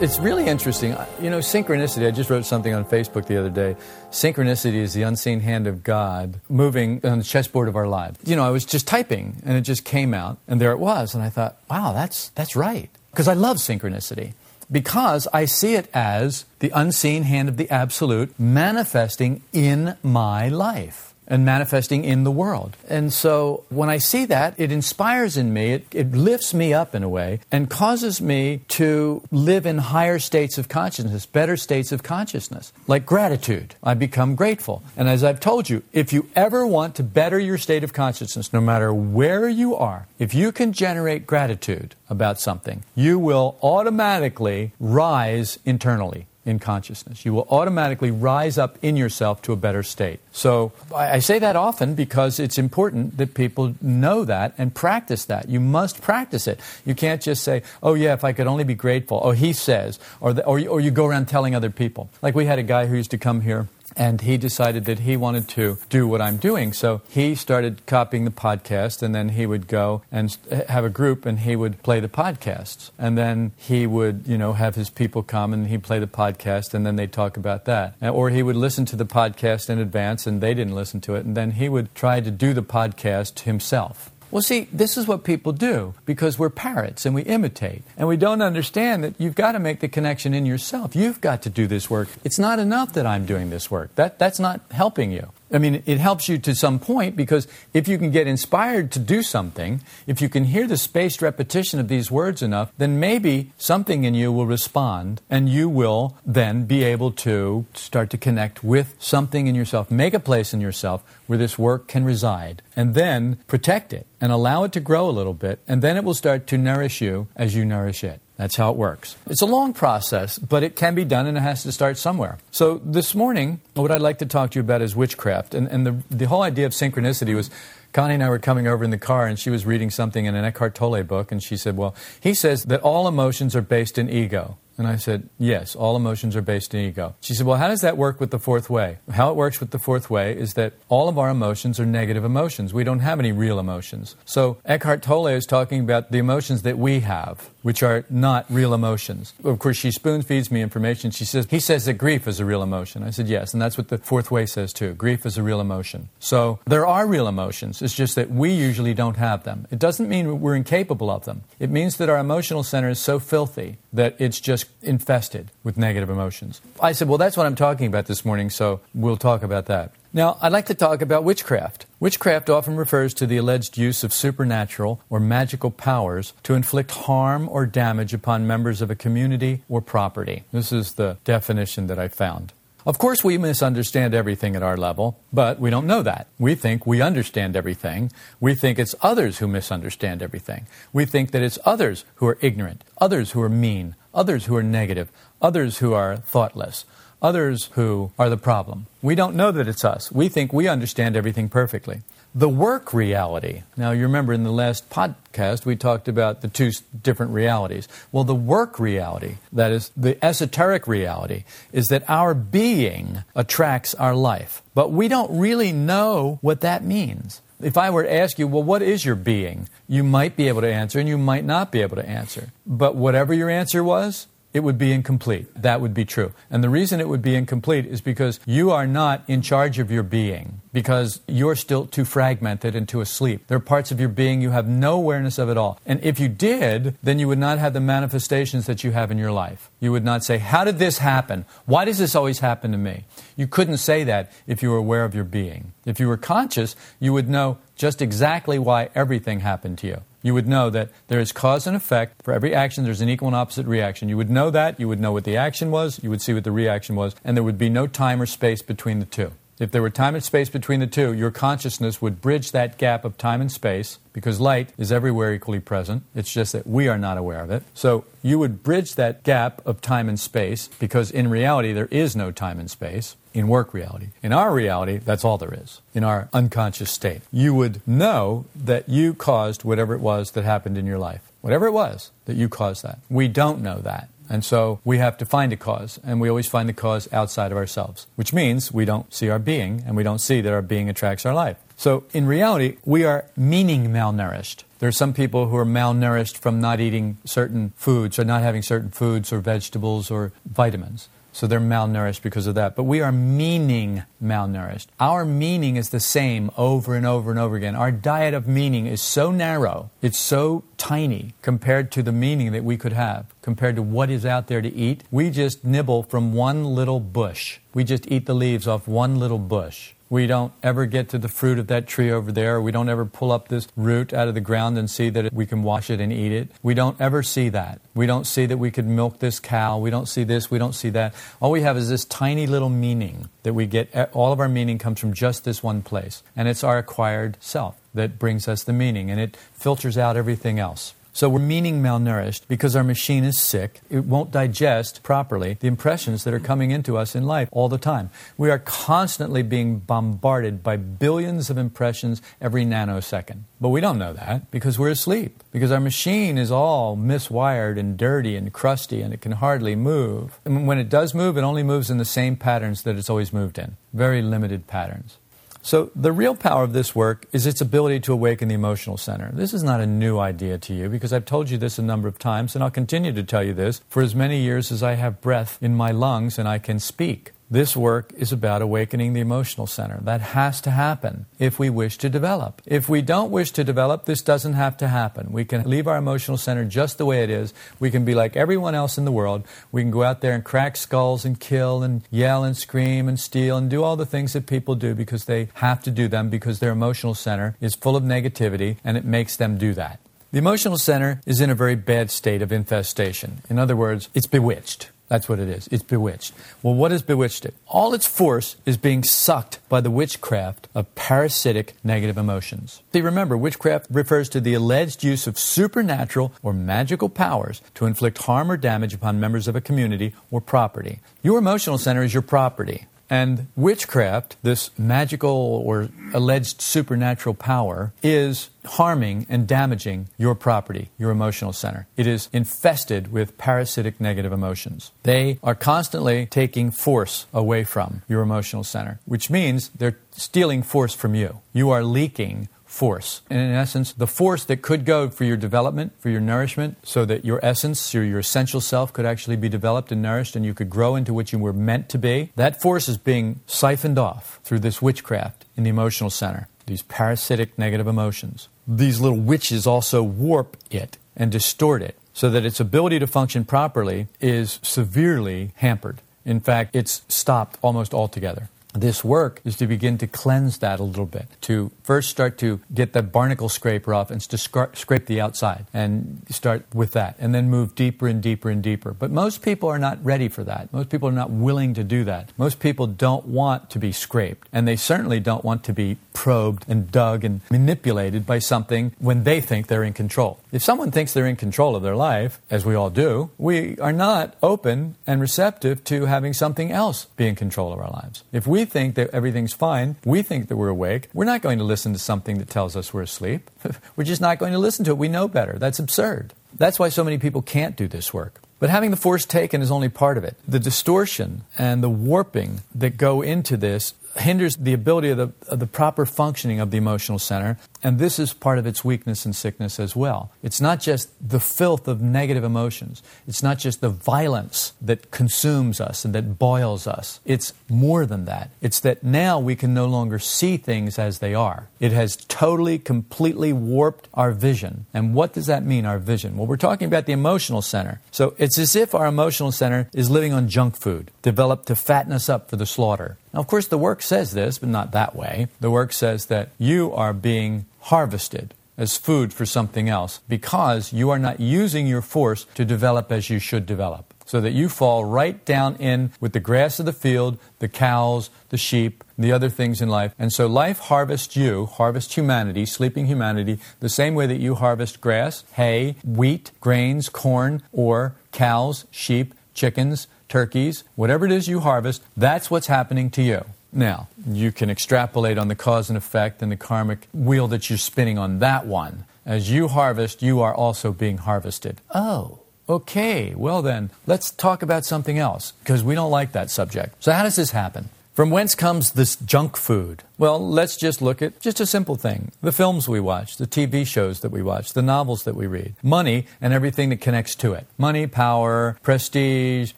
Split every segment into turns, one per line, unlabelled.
It's really interesting. You know, synchronicity, I just wrote something on Facebook the other day. Synchronicity is the unseen hand of God moving on the chessboard of our lives. You know, I was just typing and it just came out and there it was. And I thought, wow, that's, that's right. Because I love synchronicity. Because I see it as the unseen hand of the absolute manifesting in my life and manifesting in the world. And so when I see that, it inspires in me, it, it, lifts me up in a way, and causes me to live in higher states of consciousness, better states of consciousness, like gratitude. I become grateful. And as I've told you, if you ever want to better your state of consciousness, no matter where you are, if you can generate gratitude about something, you will automatically rise internally in consciousness. You will automatically rise up in yourself to a better state. So I say that often because it's important that people know that and practice that. You must practice it. You can't just say, oh, yeah, if I could only be grateful. Oh, he says. Or, the, or, or you go around telling other people. Like we had a guy who used to come here and he decided that he wanted to do what I'm doing. So he started copying the podcast, and then he would go and eh, have a group, and he would play the podcasts, and then he would, you know, have his people come and he'd play the podcast, and then they'd talk about that, eh, or he would listen to the podcast in advance, and they didn't listen to it, and then he would try to do the podcast himself. Well, see, this is what people do because we're parrots and we imitate. And we don't understand that you've got to make the connection in yourself. You've got to do this work. It's not enough that I'm doing this work. That, that's not helping you. I mean, it helps you to some point because if you can get inspired to do something, if you can hear the spaced repetition of these words enough, then maybe something in you will respond and you will then be able to start to connect with something in yourself, make a place in yourself where this work can reside, and then protect it and allow it to grow a little bit, and then it will start to nourish you as you nourish it. That's how it works. It's a long process, but it can be done and it has to start somewhere. So this morning, what I'd like to talk to you about is witchcraft. And, and the, the whole idea of synchronicity was Connie and I were coming over in the car and she was reading something in an Eckhart Tolle book and she said, Well, he says that all emotions are based in ego. And I said, Yes, all emotions are based in ego. She said, Well, how does that work with the fourth way? How it works with the fourth way is that all of our emotions are negative emotions. We don't have any real emotions. So Eckhart Tolle is talking about the emotions that we have, which are not real emotions. Of course, she spoon feeds me information. She says, He says that grief is a real emotion. I said, Yes, and that's what the fourth way says too. Grief is a real emotion. So there are real emotions. It's just that we usually don't have them. It doesn't mean we're incapable of them. It means that our emotional center is so filthy that it's just infested with negative emotions. I said, Well, that's what I'm talking about this morning, so we'll talk about that. Now, I'd like to talk about witchcraft. Witchcraft often refers to the alleged use of supernatural or magical powers to inflict harm or damage upon members of a community or property. This is the definition that I found. Of course, we misunderstand everything at our level, but we don't know that. We think we understand everything. We think it's others who misunderstand everything. We think that it's others who are ignorant, others who are mean, others who are negative, others who are thoughtless, others who are the problem. We don't know that it's us. We think we understand everything perfectly. The work reality. Now, you remember in the last podcast, we talked about the two different realities. Well, the work reality, that is the esoteric reality, is that our being attracts our life. But we don't really know what that means. If I were to ask you, well, what is your being? You might be able to answer and you might not be able to answer. But whatever your answer was, it would be incomplete. That would be true. And the reason it would be incomplete is because you are not in charge of your being, because you're still too fragmented and too asleep. There are parts of your being you have no awareness of at all. And if you did, then you would not have the manifestations that you have in your life. You would not say, How did this happen? Why does this always happen to me? You couldn't say that if you were aware of your being. If you were conscious, you would know just exactly why everything happened to you you would know that there is cause and effect. For every action, there's an equal and opposite reaction. You would know that. You would know what the action was. You would see what the reaction was. And there would be no time or space between the two. If there were time and space between the two, your consciousness would bridge that gap of time and space because light is everywhere equally present. It's just that we are not aware of it. So you would bridge that gap of time and space because in reality there is no time and space in work reality. In our reality, that's all there is, in our unconscious state. You would know that you caused whatever it was that happened in your life. Whatever it was that you caused that. We don't know that. And so we have to find a cause, and we always find the cause outside of ourselves, which means we don't see our being, and we don't see that our being attracts our life. So in reality, we are meaning malnourished. There are some people who are malnourished from not eating certain foods or not having certain foods or vegetables or vitamins. So they're malnourished because of that. But we are meaning malnourished. Our meaning is the same over and over and over again. Our diet of meaning is so narrow, it's so tiny compared to the meaning that we could have, compared to what is out there to eat. We just nibble from one little bush. We just eat the leaves off one little bush. We don't ever get to the fruit of that tree over there. We don't ever pull up this root out of the ground and see that we can wash it and eat it. We don't ever see that. We don't see that we could milk this cow. We don't see this. We don't see that. All we have is this tiny little meaning that we get. All of our meaning comes from just this one place. And it's our acquired self that brings us the meaning. And it filters out everything else. So we're meaning malnourished because our machine is sick. It won't digest properly the impressions that are coming into us in life all the time. We are constantly being bombarded by billions of impressions every nanosecond. But we don't know that because we're asleep, because our machine is all miswired and dirty and crusty and it can hardly move. And when it does move, it only moves in the same patterns that it's always moved in very limited patterns. So, the real power of this work is its ability to awaken the emotional center. This is not a new idea to you because I've told you this a number of times, and I'll continue to tell you this for as many years as I have breath in my lungs and I can speak. This work is about awakening the emotional center. That has to happen if we wish to develop. If we don't wish to develop, this doesn't have to happen. We can leave our emotional center just the way it is. We can be like everyone else in the world. We can go out there and crack skulls and kill and yell and scream and steal and do all the things that people do because they have to do them because their emotional center is full of negativity and it makes them do that. The emotional center is in a very bad state of infestation. In other words, it's bewitched. That's what it is. It's bewitched. Well, what has bewitched it? All its force is being sucked by the witchcraft of parasitic negative emotions. See, remember, witchcraft refers to the alleged use of supernatural or magical powers to inflict harm or damage upon members of a community or property. Your emotional center is your property. And witchcraft, this magical or alleged supernatural power, is harming and damaging your property, your emotional center. It is infested with parasitic negative emotions. They are constantly taking force away from your emotional center, which means they're stealing force from you. You are leaking force. And in essence, the force that could go for your development, for your nourishment, so that your essence, your, your essential self could actually be developed and nourished and you could grow into what you were meant to be, that force is being siphoned off through this witchcraft in the emotional center, these parasitic negative emotions. These little witches also warp it and distort it so that its ability to function properly is severely hampered. In fact, it's stopped almost altogether this work is to begin to cleanse that a little bit, to first start to get the barnacle scraper off and to scra- scrape the outside and start with that, and then move deeper and deeper and deeper. But most people are not ready for that. Most people are not willing to do that. Most people don't want to be scraped, and they certainly don't want to be probed and dug and manipulated by something when they think they're in control. If someone thinks they're in control of their life, as we all do, we are not open and receptive to having something else be in control of our lives. If we think that everything's fine, we think that we're awake, we're not going to listen to something that tells us we're asleep. we're just not going to listen to it. We know better. That's absurd. That's why so many people can't do this work. But having the force taken is only part of it. The distortion and the warping that go into this hinders the ability of the, of the proper functioning of the emotional center, and this is part of its weakness and sickness as well. It's not just the filth of negative emotions, it's not just the violence that consumes us and that boils us. It's more than that. It's that now we can no longer see things as they are. It has totally, completely warped our vision. And what does that mean, our vision? Well, we're talking about the emotional center. So it's as if our emotional center is living on junk food, developed to fatten us up for the slaughter. Now, of course, the work says this, but not that way. The work says that you are being harvested as food for something else because you are not using your force to develop as you should develop. So that you fall right down in with the grass of the field, the cows, the sheep, the other things in life. And so life harvests you, harvests humanity, sleeping humanity, the same way that you harvest grass, hay, wheat, grains, corn, or cows, sheep, chickens, turkeys, whatever it is you harvest, that's what's happening to you. Now, you can extrapolate on the cause and effect and the karmic wheel that you're spinning on that one. As you harvest, you are also being harvested. Oh, okay. Well, then, let's talk about something else because we don't like that subject. So, how does this happen? From whence comes this junk food? Well, let's just look at just a simple thing the films we watch, the TV shows that we watch, the novels that we read, money and everything that connects to it. Money, power, prestige,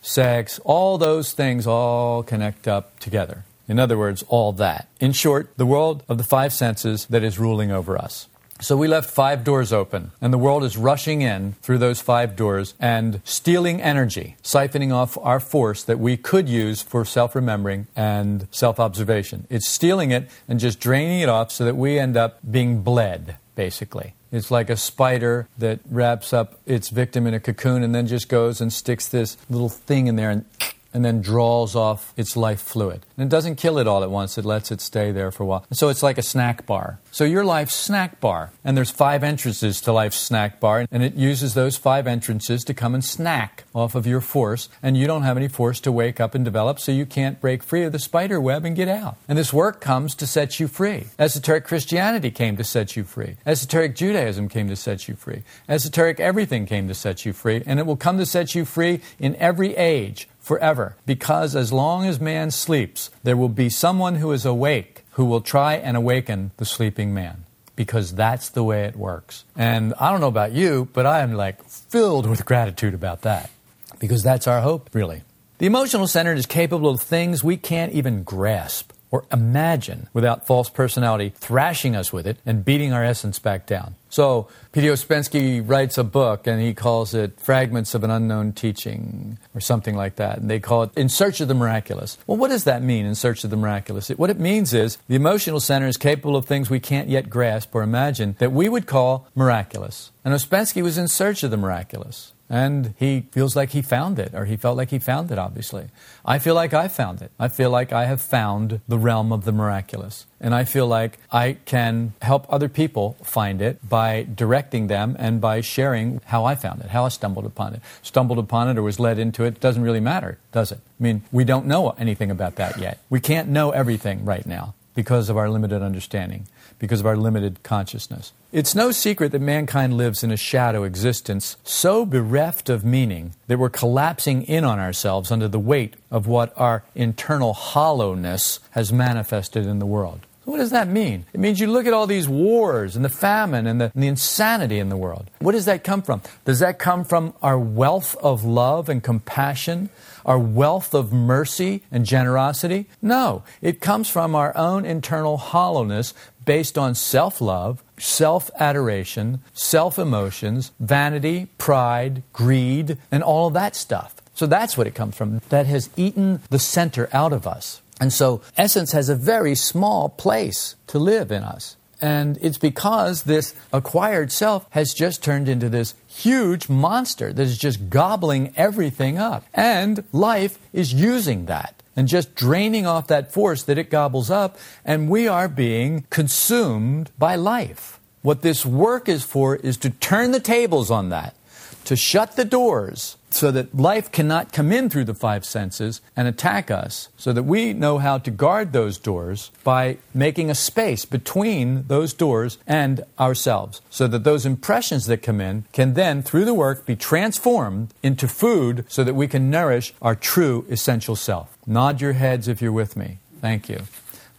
sex, all those things all connect up together. In other words, all that. In short, the world of the five senses that is ruling over us. So we left five doors open, and the world is rushing in through those five doors and stealing energy, siphoning off our force that we could use for self remembering and self observation. It's stealing it and just draining it off so that we end up being bled, basically. It's like a spider that wraps up its victim in a cocoon and then just goes and sticks this little thing in there and and then draws off its life fluid. And it doesn't kill it all at once, it lets it stay there for a while. So it's like a snack bar. So your life's snack bar. And there's five entrances to life's snack bar, and it uses those five entrances to come and snack off of your force. And you don't have any force to wake up and develop, so you can't break free of the spider web and get out. And this work comes to set you free. Esoteric Christianity came to set you free. Esoteric Judaism came to set you free. Esoteric everything came to set you free. And it will come to set you free in every age forever. Because as long as man sleeps, there will be someone who is awake who will try and awaken the sleeping man. Because that's the way it works. And I don't know about you, but I am like filled with gratitude about that. Because that's our hope, really. The emotional center is capable of things we can't even grasp or imagine without false personality thrashing us with it and beating our essence back down. So, P.D. Ouspensky writes a book and he calls it Fragments of an Unknown Teaching or something like that. And they call it In Search of the Miraculous. Well, what does that mean, In Search of the Miraculous? It, what it means is the emotional center is capable of things we can't yet grasp or imagine that we would call miraculous. And Ouspensky was in search of the miraculous. And he feels like he found it, or he felt like he found it, obviously. I feel like I found it. I feel like I have found the realm of the miraculous. And I feel like I can help other people find it by directing them and by sharing how I found it, how I stumbled upon it. Stumbled upon it or was led into it doesn't really matter, does it? I mean, we don't know anything about that yet. We can't know everything right now because of our limited understanding, because of our limited consciousness. It's no secret that mankind lives in a shadow existence so bereft of meaning that we're collapsing in on ourselves under the weight of what our internal hollowness has manifested in the world. What does that mean? It means you look at all these wars and the famine and the, and the, insanity in the world. What does that come from? Does that come from our wealth of love and compassion, our wealth of mercy and generosity? No. It comes from our own internal hollowness based on self love, self adoration, self emotions, vanity, pride, greed, and all of that stuff. So that's what it comes from. That has eaten the center out of us. And so essence has a very small place to live in us. And it's because this acquired self has just turned into this huge monster that is just gobbling everything up. And life is using that and just draining off that force that it gobbles up, and we are being consumed by life. What this work is for is to turn the tables on that, to shut the doors so that life cannot come in through the five senses and attack us, so that we know how to guard those doors by making a space between those doors and ourselves, so that those impressions that come in can then, through the work, be transformed into food so that we can nourish our true essential self. Nod your heads if you're with me. Thank you.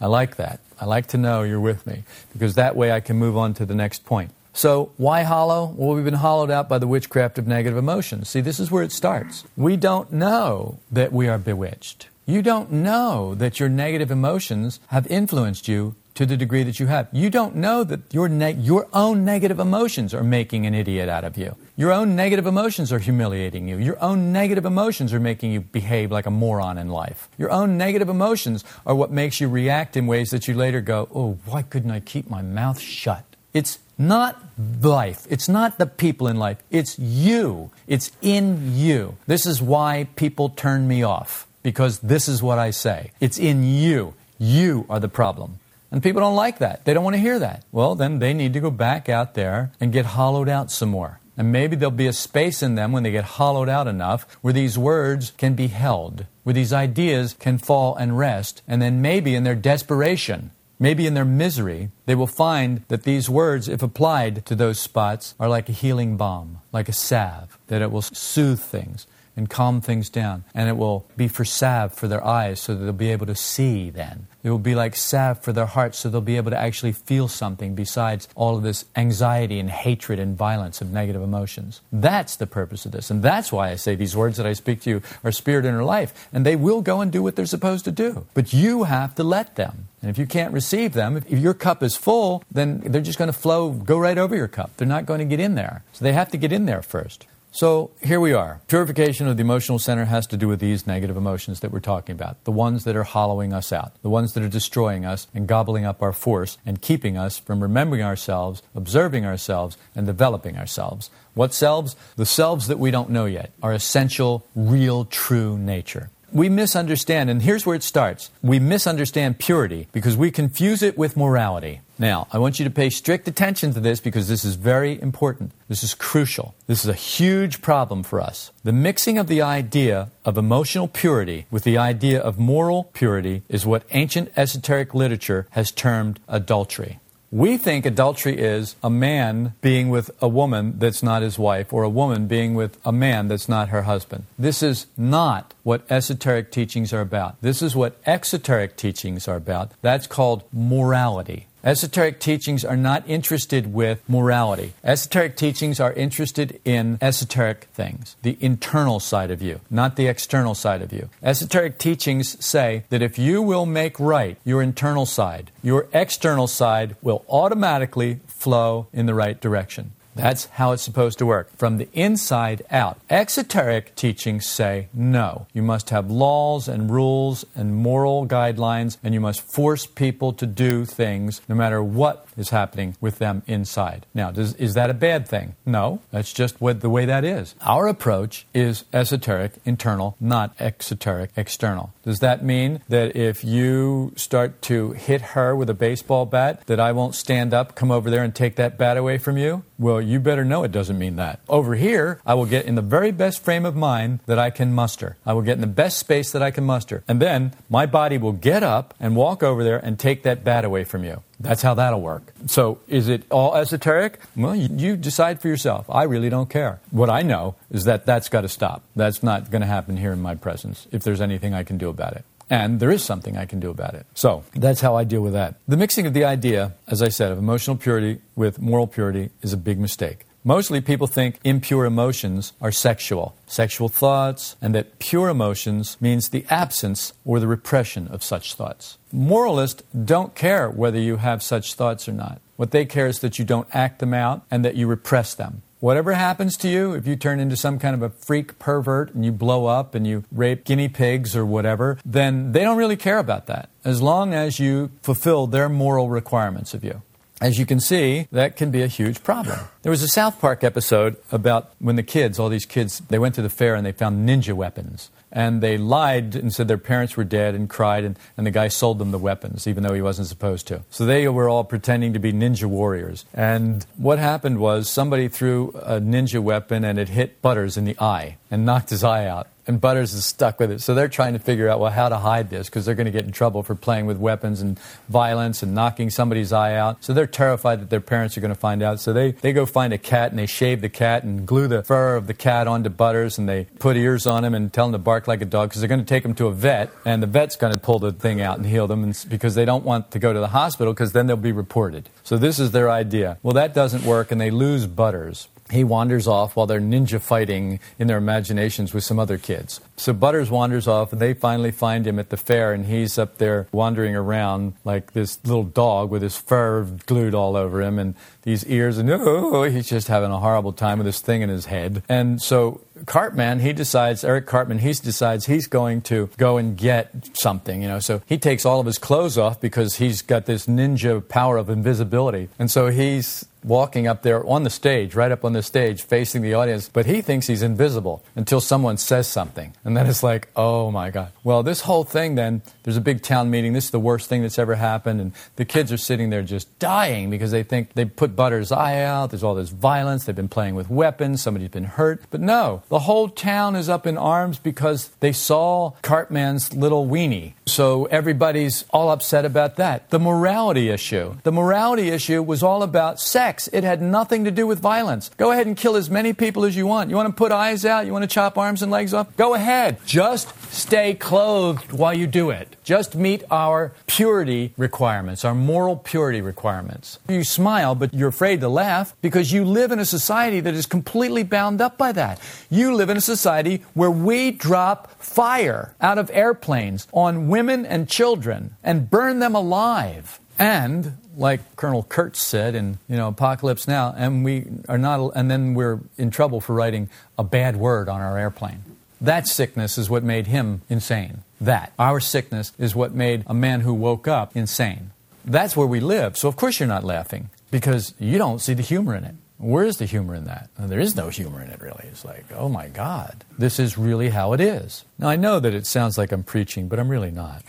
I like that. I like to know you're with me because that way I can move on to the next point. So, why hollow? Well, we've been hollowed out by the witchcraft of negative emotions. See, this is where it starts. We don't know that we are bewitched. You don't know that your negative emotions have influenced you to the degree that you have. You don't know that your, ne- your own negative emotions are making an idiot out of you. Your own negative emotions are humiliating you. Your own negative emotions are making you behave like a moron in life. Your own negative emotions are what makes you react in ways that you later go, oh, why couldn't I keep my mouth shut? It's not life. It's not the people in life. It's you. It's in you. This is why people turn me off, because this is what I say. It's in you. You are the problem. And people don't like that. They don't want to hear that. Well, then they need to go back out there and get hollowed out some more. And maybe there'll be a space in them when they get hollowed out enough where these words can be held, where these ideas can fall and rest. And then maybe in their desperation, maybe in their misery, they will find that these words, if applied to those spots, are like a healing balm, like a salve, that it will soothe things and calm things down. And it will be for salve for their eyes so that they'll be able to see then. It will be like salve for their hearts so they'll be able to actually feel something besides all of this anxiety and hatred and violence of negative emotions. That's the purpose of this. And that's why I say these words that I speak to you are spirit inner life. And they will go and do what they're supposed to do. But you have to let them. And if you can't receive them, if your cup is full, then they're just going to flow, go right over your cup. They're not going to get in there. So they have to get in there first. So here we are. Purification of the emotional center has to do with these negative emotions that we're talking about, the ones that are hollowing us out, the ones that are destroying us and gobbling up our force and keeping us from remembering ourselves, observing ourselves, and developing ourselves. What selves? The selves that we don't know yet, our essential, real, true nature we misunderstand, and here's where it starts. We misunderstand purity because we confuse it with morality. Now, I want you to pay strict attention to this because this is very important. This is crucial. This is a huge problem for us. The mixing of the idea of emotional purity with the idea of moral purity is what ancient esoteric literature has termed adultery. We think adultery is a man being with a woman that's not his wife, or a woman being with a man that's not her husband. This is not what esoteric teachings are about. This is what exoteric teachings are about. That's called morality. Esoteric teachings are not interested with morality. Esoteric teachings are interested in esoteric things, the internal side of you, not the external side of you. Esoteric teachings say that if you will make right your internal side, your external side will automatically flow in the right direction. That's how it's supposed to work, from the inside out. Exoteric teachings say no. You must have laws and rules and moral guidelines, and you must force people to do things no matter what is happening with them inside. Now, does, is that a bad thing? No, that's just what, the way that is. Our approach is esoteric, internal, not exoteric, external. Does that mean that if you start to hit her with a baseball bat, that I won't stand up, come over there, and take that bat away from you? Well, you better know it doesn't mean that. Over here, I will get in the very best frame of mind that I can muster. I will get in the best space that I can muster. And then my body will get up and walk over there and take that bat away from you. That's how that'll work. So, is it all esoteric? Well, you, decide for yourself. I really don't care. What I know is that that's got to stop. That's not going to happen here in my presence if there's anything I can do about it. And there is something I can do about it. So that's how I deal with that. The mixing of the idea, as I said, of emotional purity with moral purity is a big mistake. Mostly people think impure emotions are sexual, sexual thoughts, and that pure emotions means the absence or the repression of such thoughts. Moralists don't care whether you have such thoughts or not. What they care is that you don't act them out and that you repress them. Whatever happens to you, if you turn into some kind of a freak pervert and you blow up and you rape guinea pigs or whatever, then they don't really care about that as long as you fulfill their moral requirements of you. As you can see, that can be a huge problem. There was a South Park episode about when the kids, all these kids, they went to the fair and they found ninja weapons and they lied and said their parents were dead and cried, and, and the guy sold them the weapons, even though he wasn't supposed to. So they were all pretending to be ninja warriors. And what happened was somebody threw a ninja weapon and it hit Butters in the eye and knocked his eye out and Butters is stuck with it. So they're trying to figure out, well, how to hide this because they're going to get in trouble for playing with weapons and violence and knocking somebody's eye out. So they're terrified that their parents are going to find out. So they, they go find a cat and they shave the cat and glue the fur of the cat onto Butters and they put ears on him and tell him to bark like a dog because they're going to take him to a vet and the vet's going to pull the thing out and heal them and, because they don't want to go to the hospital because then they'll be reported. So this is their idea. Well, that doesn't work and they lose Butters he wanders off while they're ninja fighting in their imaginations with some other kids. So Butters wanders off, and they finally find him at the fair, and he's up there wandering around like this little dog with his fur glued all over him and these ears, and oh, he's just having a horrible time with this thing in his head. And so Cartman, he decides, Eric Cartman, he decides he's going to go and get something, you know. So he takes all of his clothes off because he's got this ninja power of invisibility. And so he's walking up there on the stage, right up on the stage, facing the audience, but he thinks he's invisible until someone says something. And then it's like, oh my God. Well, this whole thing then, there's a big town meeting. This is the worst thing that's ever happened. And the kids are sitting there just dying because they think they put Butter's eye out. There's all this violence. They've been playing with weapons. Somebody's been hurt. But no, the whole town is up in arms because they saw Cartman's little weenie. So everybody's all upset about that. The morality issue. The morality issue was all about sex. It had nothing to do with violence. Go ahead and kill as many people as you want. You want to put eyes out? You want to chop arms and legs off? Go ahead. Just stay clothed while you do it. Just meet our purity requirements, our moral purity requirements. You smile, but you're afraid to laugh because you live in a society that is completely bound up by that. You live in a society where we drop fire out of airplanes on women and children and burn them alive. And like Colonel Kurtz said in you know Apocalypse Now, and we are not, and then we're in trouble for writing a bad word on our airplane. That sickness is what made him insane. That our sickness is what made a man who woke up insane. That's where we live. So of course you're not laughing because you don't see the humor in it. Where's the humor in that? There is no humor in it, really. It's like, oh my God, this is really how it is. Now, I know that it sounds like I'm preaching, but I'm really not.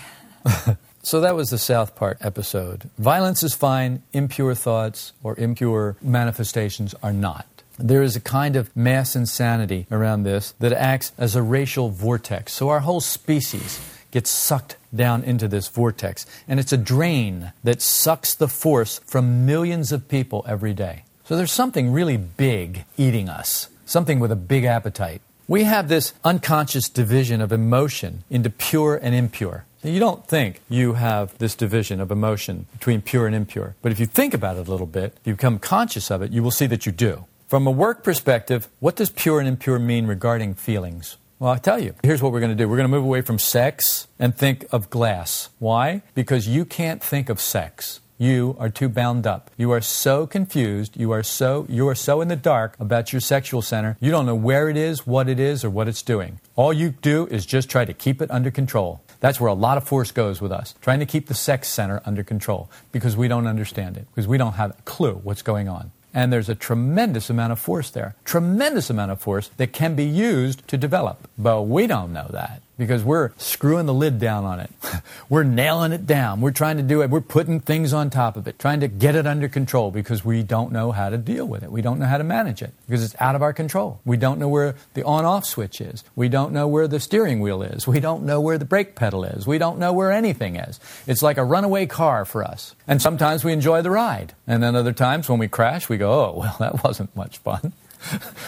So that was the South Park episode. Violence is fine, impure thoughts or impure manifestations are not. There is a kind of mass insanity around this that acts as a racial vortex. So our whole species gets sucked down into this vortex. And it's a drain that sucks the force from millions of people every day. So there's something really big eating us, something with a big appetite. We have this unconscious division of emotion into pure and impure. You don't think you have this division of emotion between pure and impure. But if you think about it a little bit, if you become conscious of it, you will see that you do. From a work perspective, what does pure and impure mean regarding feelings? Well, I tell you, here's what we're going to do. We're going to move away from sex and think of glass. Why? Because you can't think of sex. You are too bound up. You are so confused. You are so you are so in the dark about your sexual center. You don't know where it is, what it is, or what it's doing. All you do is just try to keep it under control. That's where a lot of force goes with us, trying to keep the sex center under control because we don't understand it, because we don't have a clue what's going on. And there's a tremendous amount of force there, tremendous amount of force that can be used to develop. But we don't know that because we're screwing the lid down on it. we're nailing it down. We're trying to do it. We're putting things on top of it, trying to get it under control because we don't know how to deal with it. We don't know how to manage it because it's out of our control. We don't know where the on off switch is. We don't know where the steering wheel is. We don't know where the brake pedal is. We don't know where anything is. It's like a runaway car for us. And sometimes we enjoy the ride. And then other times when we crash, we go, oh, well, that wasn't much fun.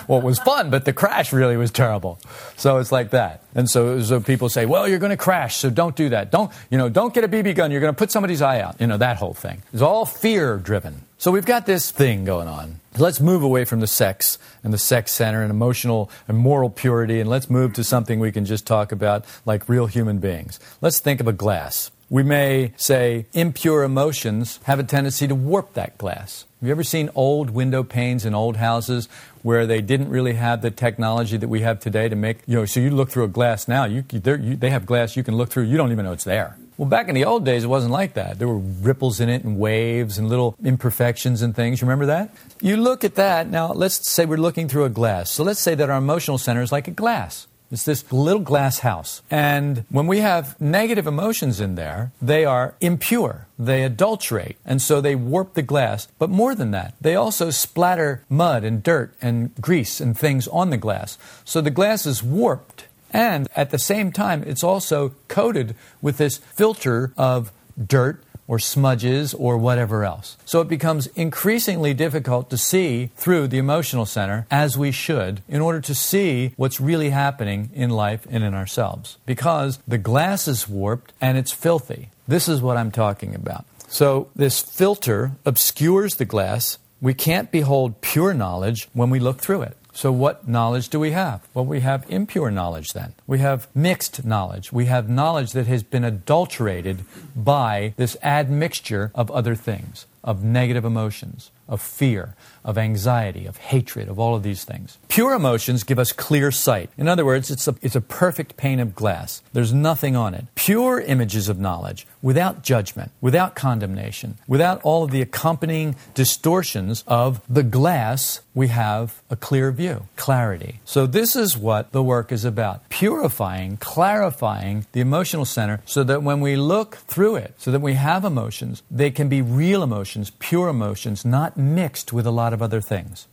It was fun, but the crash really was terrible. So it's like that. And so, so people say, well, you're going to crash, so don't do that. Don't, you know, don't get a BB gun. You're going to put somebody's eye out. You know, that whole thing. It's all fear driven. So we've got this thing going on. Let's move away from the sex and the sex center and emotional and moral purity, and let's move to something we can just talk about like real human beings. Let's think of a glass. We may say impure emotions have a tendency to warp that glass. Have you ever seen old window panes in old houses where they didn't really have the technology that we have today to make, you know, so you look through a glass now, you, you, they have glass you can look through, you don't even know it's there. Well, back in the old days, it wasn't like that. There were ripples in it and waves and little imperfections and things. You remember that? You look at that. Now, let's say we're looking through a glass. So let's say that our emotional center is like a glass. It's this little glass house. And when we have negative emotions in there, they are impure. They adulterate. And so they warp the glass. But more than that, they also splatter mud and dirt and grease and things on the glass. So the glass is warped. And at the same time, it's also coated with this filter of dirt or smudges or whatever else. So it becomes increasingly difficult to see through the emotional center as we should in order to see what's really happening in life and in ourselves because the glass is warped and it's filthy. This is what I'm talking about. So this filter obscures the glass. We can't behold pure knowledge when we look through it. So, what knowledge do we have? Well, we have impure knowledge then. We have mixed knowledge. We have knowledge that has been adulterated by this admixture of other things, of negative emotions, of fear, of anxiety, of hatred, of all of these things. Pure emotions give us clear sight. In other words, it's a, it's a perfect pane of glass. There's nothing on it. Pure images of knowledge, without judgment, without condemnation, without all of the accompanying distortions of the glass, we have a clear view, clarity. So, this is what the work is about purifying, clarifying the emotional center so that when we look through it, so that we have emotions, they can be real emotions, pure emotions, not mixed with a lot of other things.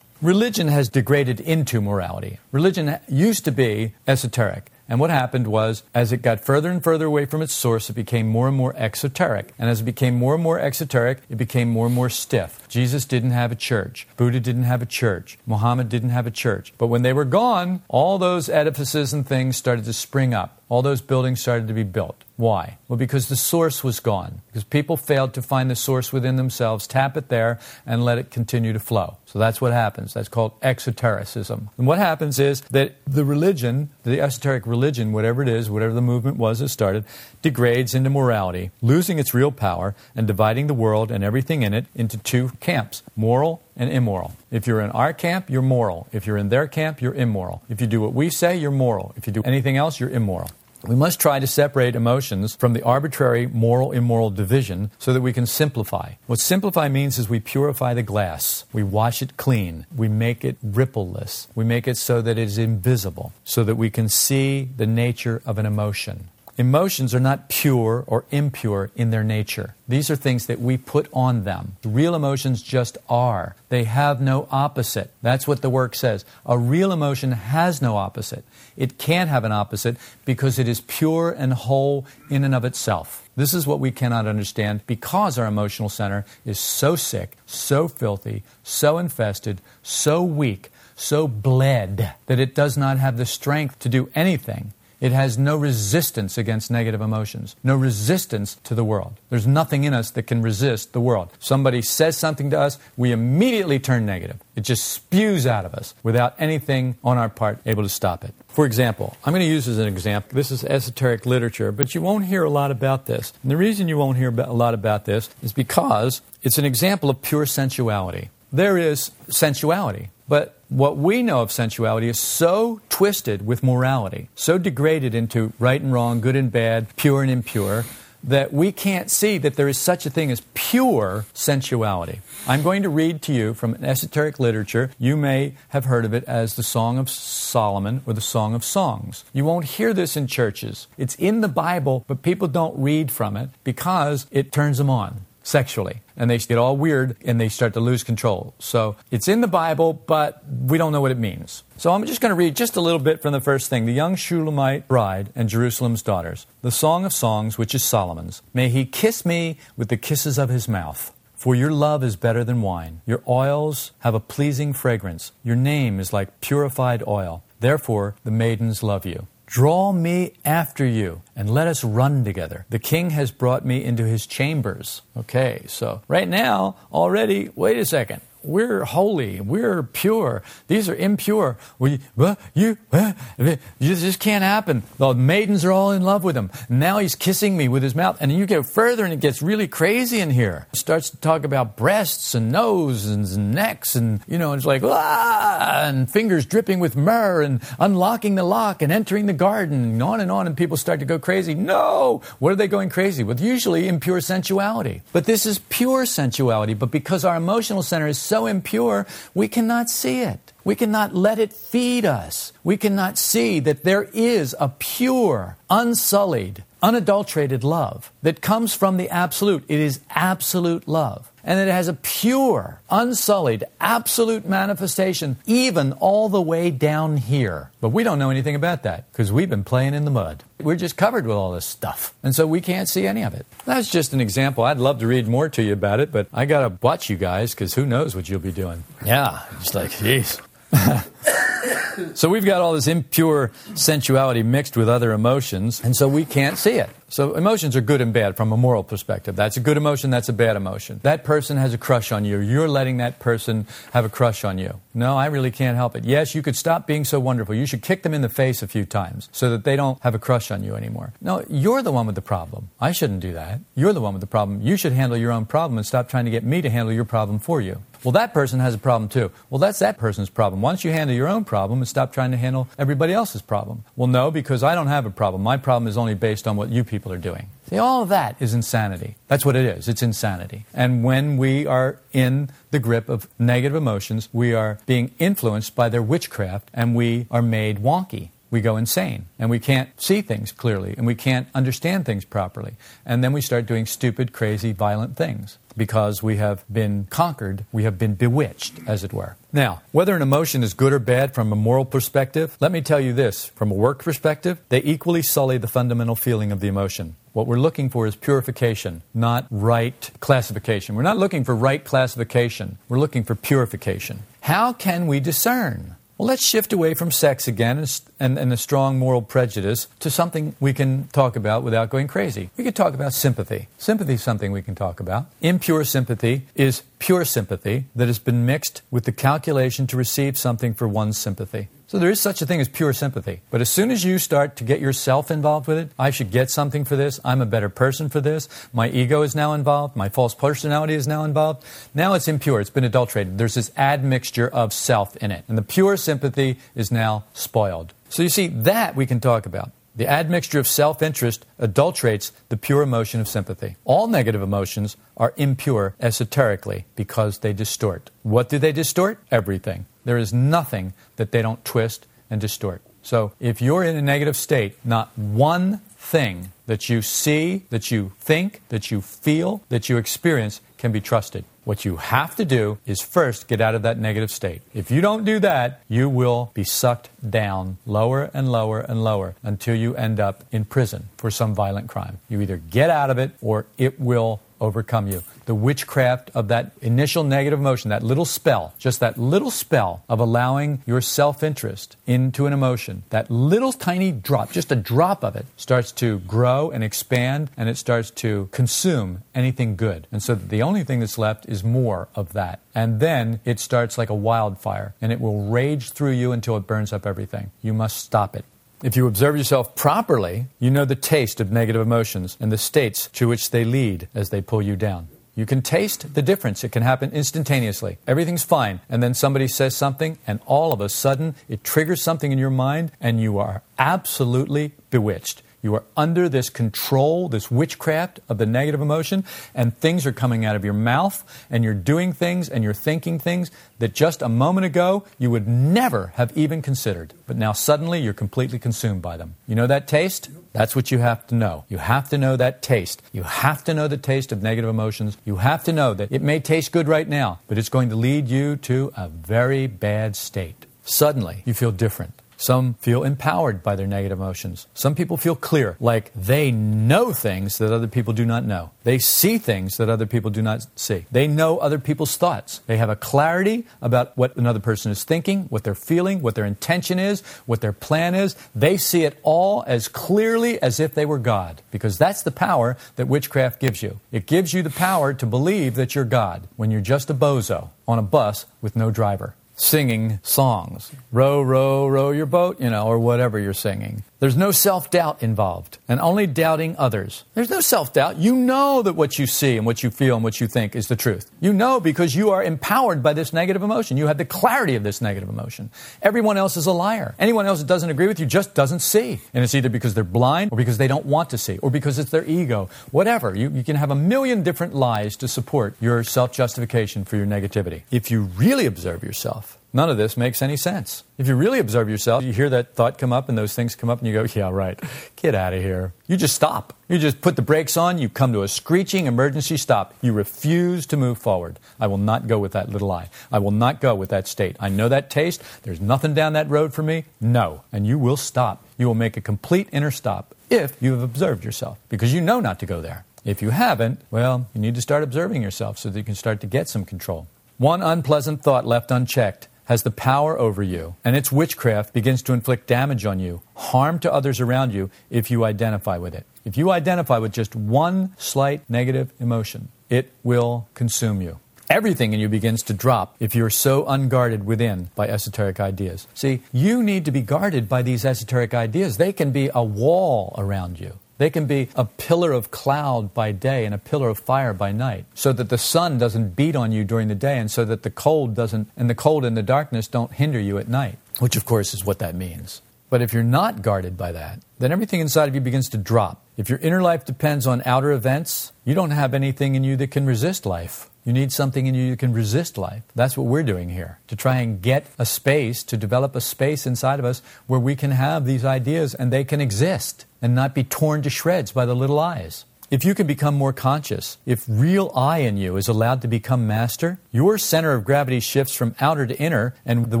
Religion has degraded into morality. Religion used to be esoteric. And what happened was, as it got further and further away from its source, it became more and more exoteric. And as it became more and more exoteric, it became more and more stiff. Jesus didn't have a church. Buddha didn't have a church. Muhammad didn't have a church. But when they were gone, all those edifices and things started to spring up. All those buildings started to be built. Why? Well, because the source was gone. Because people failed to find the source within themselves, tap it there, and let it continue to flow. So that's what happens. That's called exotericism. And what happens is that the religion, the esoteric religion, whatever it is, whatever the movement was that started, degrades into morality, losing its real power and dividing the world and everything in it into two camps moral and immoral. If you're in our camp, you're moral. If you're in their camp, you're immoral. If you do what we say, you're moral. If you do anything else, you're immoral. We must try to separate emotions from the arbitrary moral immoral division so that we can simplify. What simplify means is we purify the glass, we wash it clean, we make it rippleless, we make it so that it is invisible, so that we can see the nature of an emotion. Emotions are not pure or impure in their nature. These are things that we put on them. Real emotions just are. They have no opposite. That's what the work says. A real emotion has no opposite. It can't have an opposite because it is pure and whole in and of itself. This is what we cannot understand because our emotional center is so sick, so filthy, so infested, so weak, so bled that it does not have the strength to do anything it has no resistance against negative emotions, no resistance to the world. There's nothing in us that can resist the world. Somebody says something to us, we immediately turn negative. It just spews out of us without anything on our part able to stop it. For example, I'm going to use as an example, this is esoteric literature, but you won't hear a lot about this. And the reason you won't hear a lot about this is because it's an example of pure sensuality. There is sensuality, but what we know of sensuality is so twisted with morality, so degraded into right and wrong, good and bad, pure and impure, that we can't see that there is such a thing as pure sensuality. I'm going to read to you from esoteric literature. You may have heard of it as the Song of Solomon or the Song of Songs. You won't hear this in churches. It's in the Bible, but people don't read from it because it turns them on sexually. And they get all weird and they start to lose control. So it's in the Bible, but we don't know what it means. So I'm just going to read just a little bit from the first thing The young Shulamite bride and Jerusalem's daughters. The Song of Songs, which is Solomon's. May he kiss me with the kisses of his mouth. For your love is better than wine. Your oils have a pleasing fragrance. Your name is like purified oil. Therefore, the maidens love you. Draw me after you, and let us run together. The king has brought me into his chambers. Okay, so right now, already, wait a second we're holy, we're pure. These are impure. We, well, you, well, you just can't happen. The maidens are all in love with him. Now he's kissing me with his mouth, and you go further, and it gets really crazy in here. It starts to talk about breasts and noses and necks, and you know, it's like ah, and fingers dripping with myrrh, and unlocking the lock and entering the garden, and on and on, and people start to go crazy. No, what are they going crazy with? Usually impure sensuality, but this is pure sensuality. But because our emotional center is so so impure, we cannot see it. We cannot let it feed us. We cannot see that there is a pure, unsullied, unadulterated love that comes from the absolute. It is absolute love and it has a pure, unsullied, absolute manifestation, even all the way down here. But we don't know anything about that because we've been playing in the mud. We're just covered with all this stuff, and so we can't see any of it. That's just an example. I'd love to read more to you about it, but I got to watch you guys because who knows what you'll be doing. Yeah, just like, jeez. so we've got all this impure sensuality mixed with other emotions, and so we can't see it. So emotions are good and bad from a moral perspective. That's a good emotion, that's a bad emotion. That person has a crush on you. You're letting that person have a crush on you. No, I really can't help it. Yes, you could stop being so wonderful. You should kick them in the face a few times so that they don't have a crush on you anymore. No, you're the one with the problem. I shouldn't do that. You're the one with the problem. You should handle your own problem and stop trying to get me to handle your problem for you. Well, that person has a problem too. Well, that's that person's problem. Why don't you handle your own problem and stop trying to handle everybody else's problem? Well, no, because I don't have a problem. My problem is only based on what you people are doing. See, all of that is insanity. That's what it is. It's insanity. And when we are in the grip of negative emotions, we are being influenced by their witchcraft and we are made wonky we go insane and we can't see things clearly and we can't understand things properly. And then we start doing stupid, crazy, violent things because we have been conquered, we have been bewitched, as it were. Now, whether an emotion is good or bad from a moral perspective, let me tell you this from a work perspective, they equally sully the fundamental feeling of the emotion. What we're looking for is purification, not right classification. We're not looking for right classification, we're looking for purification. How can we discern? Well, let's shift away from sex again and, and, and, a strong moral prejudice to something we can talk about without going crazy. We could talk about sympathy. Sympathy is something we can talk about. Impure sympathy is pure sympathy that has been mixed with the calculation to receive something for one's sympathy. So there is such a thing as pure sympathy. But as soon as you start to get yourself involved with it, I should get something for this, I'm a better person for this, my ego is now involved, my false personality is now involved, now it's impure, it's been adulterated. There's this admixture of self in it. And the pure sympathy is now spoiled. So you see, that we can talk about. The admixture of self interest adulterates the pure emotion of sympathy. All negative emotions are impure esoterically because they distort. What do they distort? Everything. There is nothing that they don't twist and distort. So if you're in a negative state, not one thing that you see, that you think, that you feel, that you experience can be trusted. What you have to do is first get out of that negative state. If you don't do that, you will be sucked down lower and lower and lower until you end up in prison for some violent crime. You either get out of it or it will overcome you. The witchcraft of that initial negative emotion, that little spell, just that little spell of allowing your self interest into an emotion, that little tiny drop, just a drop of it, starts to grow and expand and it starts to consume anything good. And so the only thing that's left is more of that. And then it starts like a wildfire and it will rage through you until it burns up everything. You must stop it. If you observe yourself properly, you know the taste of negative emotions and the states to which they lead as they pull you down. You can taste the difference. It can happen instantaneously. Everything's fine. And then somebody says something, and all of a sudden it triggers something in your mind, and you are absolutely bewitched. You are under this control, this witchcraft of the negative emotion, and things are coming out of your mouth, and you're doing things and you're thinking things that just a moment ago you would never have even considered. But now suddenly you're completely consumed by them. You know that taste? That's what you have to know. You have to know that taste. You have to know the taste of negative emotions. You have to know that it may taste good right now, but it's going to lead you to a very bad state. Suddenly, you feel different. Some feel empowered by their negative emotions. Some people feel clear, like they know things that other people do not know. They see things that other people do not see. They know other people's thoughts. They have a clarity about what another person is thinking, what they're feeling, what their intention is, what their plan is. They see it all as clearly as if they were God, because that's the power that witchcraft gives you. It gives you the power to believe that you're God when you're just a bozo on a bus with no driver singing songs. Row, row, row your boat, you know, or whatever you're singing. There's no self doubt involved, and only doubting others. There's no self doubt. You know that what you see and what you feel and what you think is the truth. You know because you are empowered by this negative emotion. You have the clarity of this negative emotion. Everyone else is a liar. Anyone else that doesn't agree with you just doesn't see. And it's either because they're blind or because they don't want to see or because it's their ego. Whatever. You, you can have a million different lies to support your self justification for your negativity. If you really observe yourself, None of this makes any sense. If you really observe yourself, you hear that thought come up and those things come up and you go, yeah, right, get out of here. You just stop. You just put the brakes on, you come to a screeching emergency stop. You refuse to move forward. I will not go with that little eye. I will not go with that state. I know that taste. There's nothing down that road for me. No. And you will stop. You will make a complete inner stop if you have observed yourself because you know not to go there. If you haven't, well, you need to start observing yourself so that you can start to get some control. One unpleasant thought left unchecked has the power over you, and its witchcraft begins to inflict damage on you, harm to others around you, if you identify with it. If you identify with just one slight negative emotion, it will consume you. Everything in you begins to drop if you're so unguarded within by esoteric ideas. See, you need to be guarded by these esoteric ideas. They can be a wall around you. They can be a pillar of cloud by day and a pillar of fire by night, so that the sun doesn't beat on you during the day and so that the cold doesn't and the cold and the darkness don't hinder you at night, which of course is what that means. But if you're not guarded by that, then everything inside of you begins to drop. If your inner life depends on outer events, you don't have anything in you that can resist life. You need something in you that can resist life. That's what we're doing here to try and get a space, to develop a space inside of us where we can have these ideas and they can exist and not be torn to shreds by the little I's. If you can become more conscious, if real I in you is allowed to become master, your center of gravity shifts from outer to inner, and the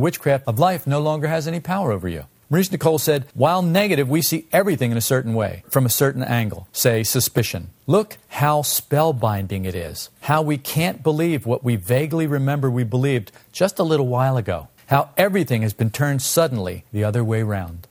witchcraft of life no longer has any power over you. Maurice Nicoll said, while negative, we see everything in a certain way, from a certain angle, say suspicion. Look how spellbinding it is, how we can't believe what we vaguely remember we believed just a little while ago, how everything has been turned suddenly the other way round.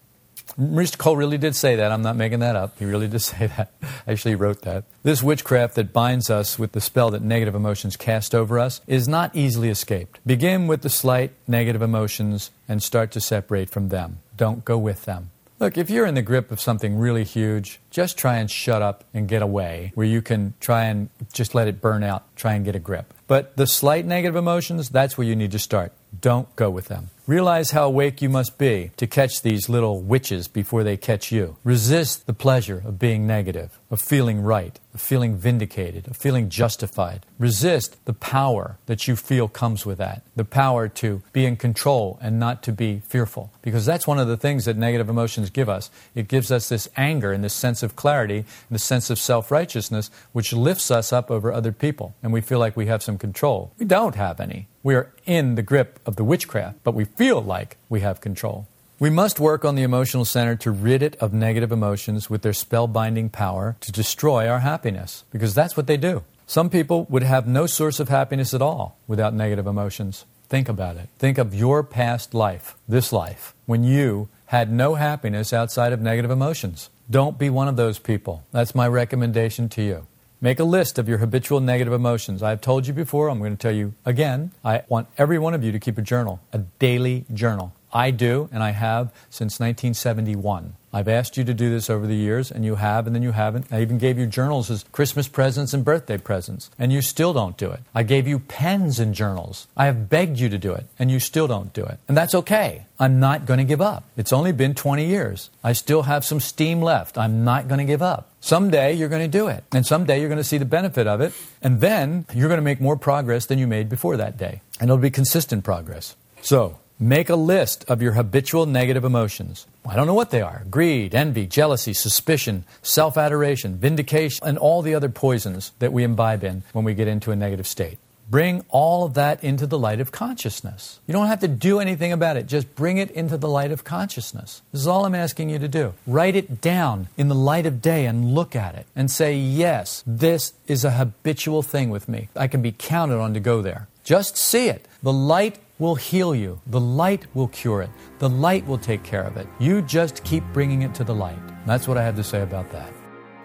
Maurice Cole really did say that. I'm not making that up. He really did say that. Actually wrote that. This witchcraft that binds us with the spell that negative emotions cast over us is not easily escaped. Begin with the slight negative emotions and start to separate from them. Don't go with them. Look, if you're in the grip of something really huge, just try and shut up and get away, where you can try and just let it burn out, try and get a grip. But the slight negative emotions, that's where you need to start. Don't go with them. Realize how awake you must be to catch these little witches before they catch you. Resist the pleasure of being negative, of feeling right, of feeling vindicated, of feeling justified. Resist the power that you feel comes with that, the power to be in control and not to be fearful. Because that's one of the things that negative emotions give us. It gives us this anger and this sense of clarity and this sense of self righteousness, which lifts us up over other people, and we feel like we have some control. We don't have any. We are in the grip of the witchcraft, but we feel like we have control. We must work on the emotional center to rid it of negative emotions with their spellbinding power to destroy our happiness, because that's what they do. Some people would have no source of happiness at all without negative emotions. Think about it. Think of your past life, this life, when you had no happiness outside of negative emotions. Don't be one of those people. That's my recommendation to you. Make a list of your habitual negative emotions. I've told you before, I'm going to tell you again. I want every one of you to keep a journal, a daily journal. I do, and I have since 1971. I've asked you to do this over the years, and you have, and then you haven't. I even gave you journals as Christmas presents and birthday presents, and you still don't do it. I gave you pens and journals. I have begged you to do it, and you still don't do it. And that's okay. I'm not going to give up. It's only been 20 years. I still have some steam left. I'm not going to give up. Someday you're going to do it, and someday you're going to see the benefit of it, and then you're going to make more progress than you made before that day. And it'll be consistent progress. So, Make a list of your habitual negative emotions. I don't know what they are greed, envy, jealousy, suspicion, self adoration, vindication, and all the other poisons that we imbibe in when we get into a negative state. Bring all of that into the light of consciousness. You don't have to do anything about it, just bring it into the light of consciousness. This is all I'm asking you to do. Write it down in the light of day and look at it and say, Yes, this is a habitual thing with me. I can be counted on to go there. Just see it. The light will heal you. The light will cure it. The light will take care of it. You just keep bringing it to the light. That's what I have to say about that.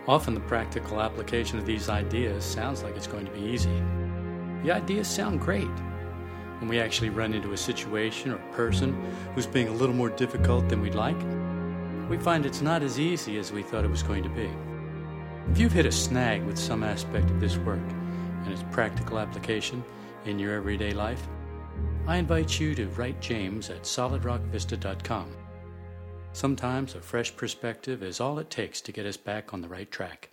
Often the practical application of these ideas sounds like it's going to be easy. The ideas sound great. When we actually run into a situation or a person who's being a little more difficult than we'd like, we find it's not as easy as we thought it was going to be. If you've hit a snag with some aspect of this work and its practical application in your everyday life, I invite you to write James at solidrockvista.com. Sometimes a fresh perspective is all it takes to get us back on the right track.